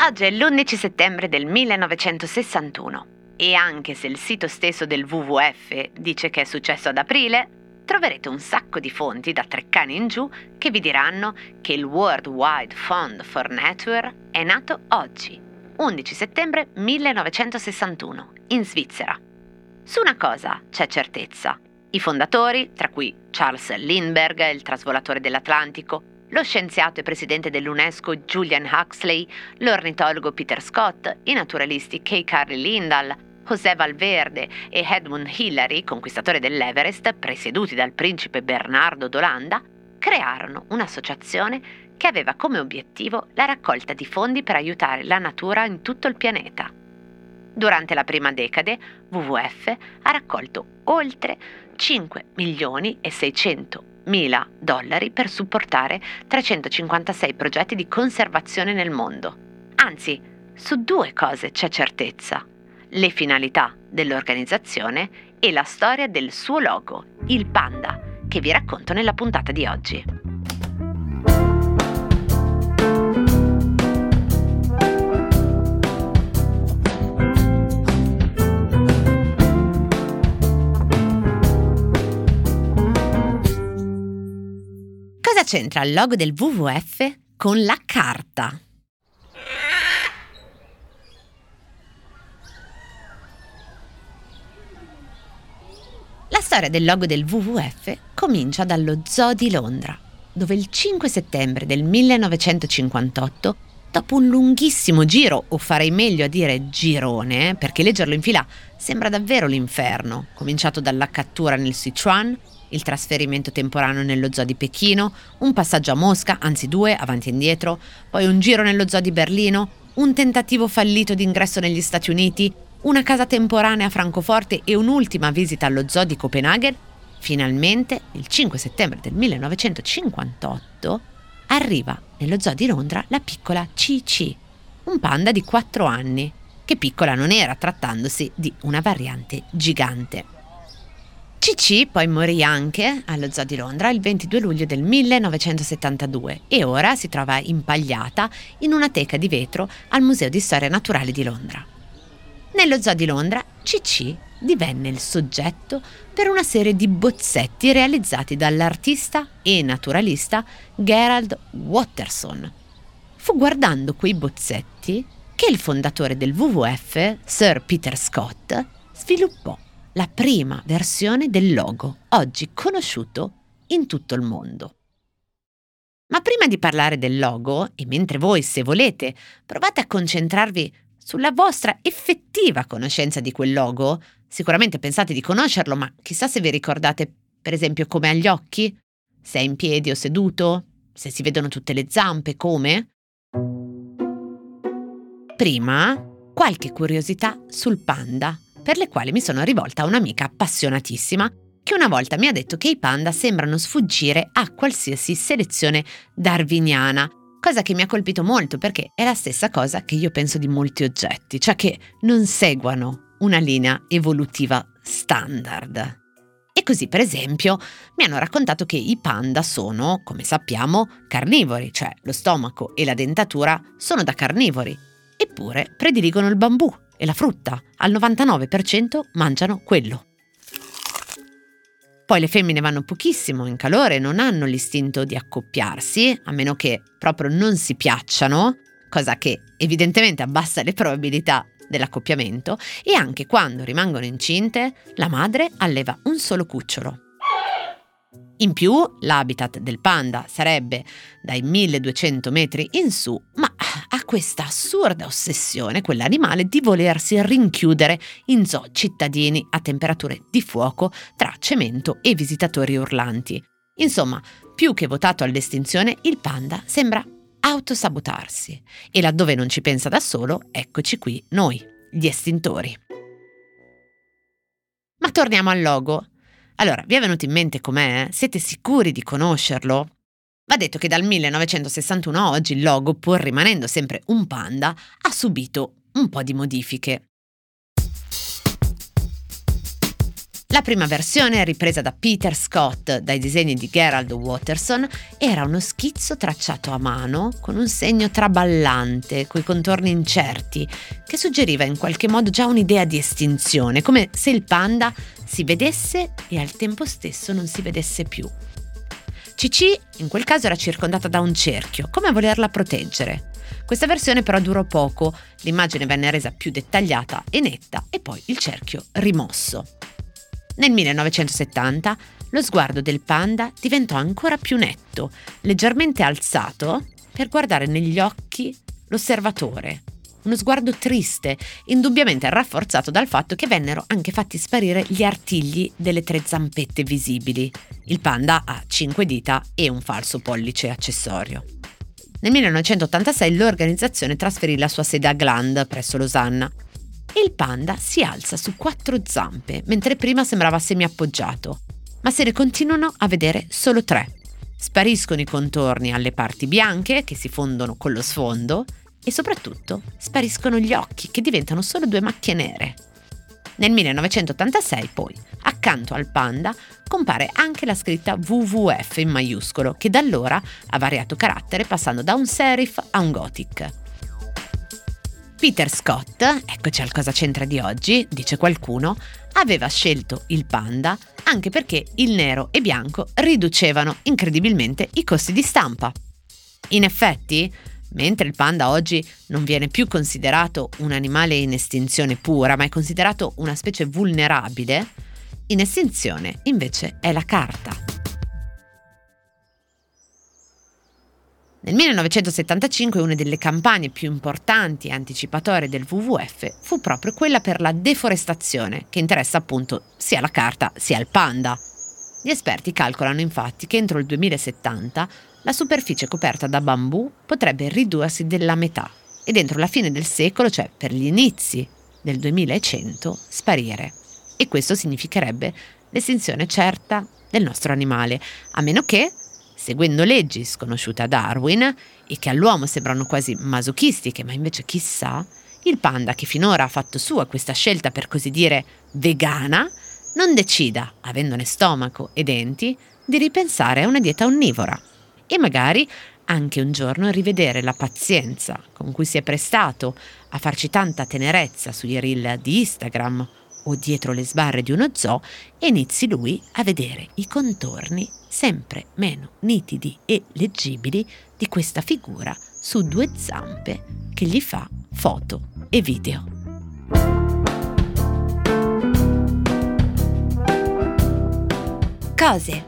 Oggi è l'11 settembre del 1961 e anche se il sito stesso del WWF dice che è successo ad aprile, troverete un sacco di fonti da Treccani in giù che vi diranno che il World Wide Fund for Nature è nato oggi, 11 settembre 1961, in Svizzera. Su una cosa c'è certezza. I fondatori, tra cui Charles Lindbergh, il trasvolatore dell'Atlantico, lo scienziato e presidente dell'UNESCO Julian Huxley, l'ornitologo Peter Scott, i naturalisti K. Carly Lindahl, José Valverde e Edmund Hillary, conquistatore dell'Everest, presieduti dal principe Bernardo d'Olanda, crearono un'associazione che aveva come obiettivo la raccolta di fondi per aiutare la natura in tutto il pianeta. Durante la prima decade, WWF ha raccolto oltre 5 milioni e 600 mila dollari per supportare 356 progetti di conservazione nel mondo. Anzi, su due cose c'è certezza. Le finalità dell'organizzazione e la storia del suo logo, il panda, che vi racconto nella puntata di oggi. C'entra il logo del WWF con la carta? La storia del logo del WWF comincia dallo Zoo di Londra, dove il 5 settembre del 1958, dopo un lunghissimo giro, o farei meglio a dire girone, perché leggerlo in fila sembra davvero l'inferno, cominciato dalla cattura nel Sichuan, il trasferimento temporaneo nello zoo di Pechino, un passaggio a Mosca, anzi due, avanti e indietro, poi un giro nello zoo di Berlino, un tentativo fallito di ingresso negli Stati Uniti, una casa temporanea a Francoforte e un'ultima visita allo zoo di Copenaghen, finalmente, il 5 settembre del 1958, arriva nello zoo di Londra la piccola CC, un panda di 4 anni, che piccola non era trattandosi di una variante gigante. Cici poi morì anche allo Zoo di Londra il 22 luglio del 1972 e ora si trova impagliata in una teca di vetro al Museo di Storia Naturale di Londra. Nello Zoo di Londra Cici divenne il soggetto per una serie di bozzetti realizzati dall'artista e naturalista Gerald Watterson. Fu guardando quei bozzetti che il fondatore del WWF, Sir Peter Scott, sviluppò la prima versione del logo, oggi conosciuto in tutto il mondo. Ma prima di parlare del logo, e mentre voi, se volete, provate a concentrarvi sulla vostra effettiva conoscenza di quel logo, sicuramente pensate di conoscerlo, ma chissà se vi ricordate, per esempio, come ha gli occhi, se è in piedi o seduto, se si vedono tutte le zampe, come. Prima, qualche curiosità sul panda per le quali mi sono rivolta a un'amica appassionatissima che una volta mi ha detto che i panda sembrano sfuggire a qualsiasi selezione darwiniana, cosa che mi ha colpito molto perché è la stessa cosa che io penso di molti oggetti, cioè che non seguono una linea evolutiva standard. E così, per esempio, mi hanno raccontato che i panda sono, come sappiamo, carnivori, cioè lo stomaco e la dentatura sono da carnivori, eppure prediligono il bambù e la frutta. Al 99% mangiano quello. Poi le femmine vanno pochissimo in calore, non hanno l'istinto di accoppiarsi, a meno che proprio non si piacciano, cosa che evidentemente abbassa le probabilità dell'accoppiamento, e anche quando rimangono incinte, la madre alleva un solo cucciolo. In più, l'habitat del panda sarebbe dai 1200 metri in su, ha questa assurda ossessione, quell'animale, di volersi rinchiudere in zoo cittadini a temperature di fuoco tra cemento e visitatori urlanti. Insomma, più che votato all'estinzione, il panda sembra autosabotarsi. E laddove non ci pensa da solo, eccoci qui noi, gli estintori. Ma torniamo al logo. Allora, vi è venuto in mente com'è? Siete sicuri di conoscerlo? Va detto che dal 1961 a oggi il logo, pur rimanendo sempre un panda, ha subito un po' di modifiche. La prima versione, ripresa da Peter Scott dai disegni di Gerald Watterson, era uno schizzo tracciato a mano con un segno traballante, coi contorni incerti, che suggeriva in qualche modo già un'idea di estinzione, come se il panda si vedesse e al tempo stesso non si vedesse più. Cici in quel caso era circondata da un cerchio, come a volerla proteggere. Questa versione però durò poco, l'immagine venne resa più dettagliata e netta e poi il cerchio rimosso. Nel 1970 lo sguardo del panda diventò ancora più netto, leggermente alzato, per guardare negli occhi l'osservatore. Uno sguardo triste, indubbiamente rafforzato dal fatto che vennero anche fatti sparire gli artigli delle tre zampette visibili. Il panda ha cinque dita e un falso pollice accessorio. Nel 1986 l'organizzazione trasferì la sua sede a Gland, presso Losanna, il panda si alza su quattro zampe, mentre prima sembrava semi-appoggiato, ma se ne continuano a vedere solo tre. Spariscono i contorni alle parti bianche, che si fondono con lo sfondo, e soprattutto spariscono gli occhi, che diventano solo due macchie nere. Nel 1986, poi, accanto al panda, compare anche la scritta WWF in maiuscolo, che da allora ha variato carattere passando da un serif a un gothic. Peter Scott, eccoci al cosa c'entra di oggi, dice qualcuno, aveva scelto il panda anche perché il nero e bianco riducevano incredibilmente i costi di stampa. In effetti, mentre il panda oggi non viene più considerato un animale in estinzione pura, ma è considerato una specie vulnerabile, in estinzione invece è la carta. Nel 1975 una delle campagne più importanti e anticipatorie del WWF fu proprio quella per la deforestazione, che interessa appunto sia la carta sia il panda. Gli esperti calcolano infatti che entro il 2070 la superficie coperta da bambù potrebbe ridursi della metà e dentro la fine del secolo, cioè per gli inizi del 2100, sparire. E questo significherebbe l'estinzione certa del nostro animale, a meno che seguendo leggi sconosciute a Darwin e che all'uomo sembrano quasi masochistiche, ma invece chissà, il panda che finora ha fatto sua questa scelta per così dire vegana, non decida, avendone stomaco e denti, di ripensare a una dieta onnivora e magari anche un giorno rivedere la pazienza con cui si è prestato a farci tanta tenerezza sugli reel di Instagram o dietro le sbarre di uno zoo e inizi lui a vedere i contorni sempre meno nitidi e leggibili di questa figura su due zampe che gli fa foto e video. Cose